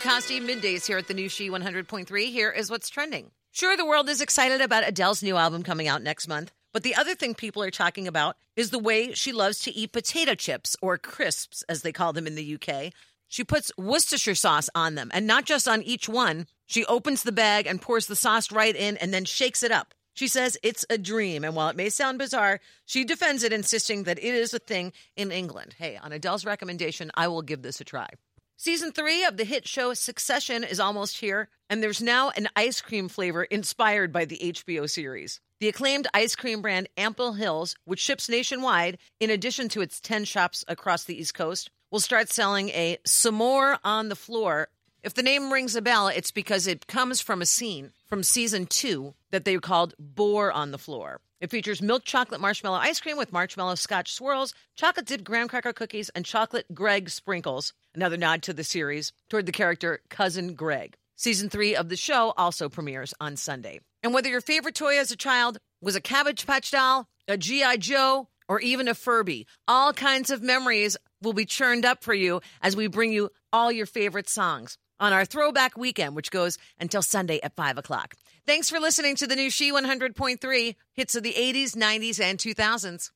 Acosti, middays here at the new She 100.3. Here is what's trending. Sure, the world is excited about Adele's new album coming out next month, but the other thing people are talking about is the way she loves to eat potato chips, or crisps, as they call them in the UK. She puts Worcestershire sauce on them, and not just on each one. She opens the bag and pours the sauce right in and then shakes it up. She says it's a dream, and while it may sound bizarre, she defends it, insisting that it is a thing in England. Hey, on Adele's recommendation, I will give this a try. Season three of the hit show Succession is almost here, and there's now an ice cream flavor inspired by the HBO series. The acclaimed ice cream brand Ample Hills, which ships nationwide, in addition to its 10 shops across the East Coast, will start selling a S'more on the floor. If the name rings a bell, it's because it comes from a scene from season two that they called Boar on the Floor. It features milk chocolate marshmallow ice cream with marshmallow scotch swirls, chocolate dipped graham cracker cookies, and chocolate Greg sprinkles. Another nod to the series toward the character Cousin Greg. Season three of the show also premieres on Sunday. And whether your favorite toy as a child was a Cabbage Patch doll, a G.I. Joe, or even a Furby, all kinds of memories will be churned up for you as we bring you all your favorite songs on our throwback weekend, which goes until Sunday at 5 o'clock. Thanks for listening to the new She 100.3 hits of the 80s, 90s, and 2000s.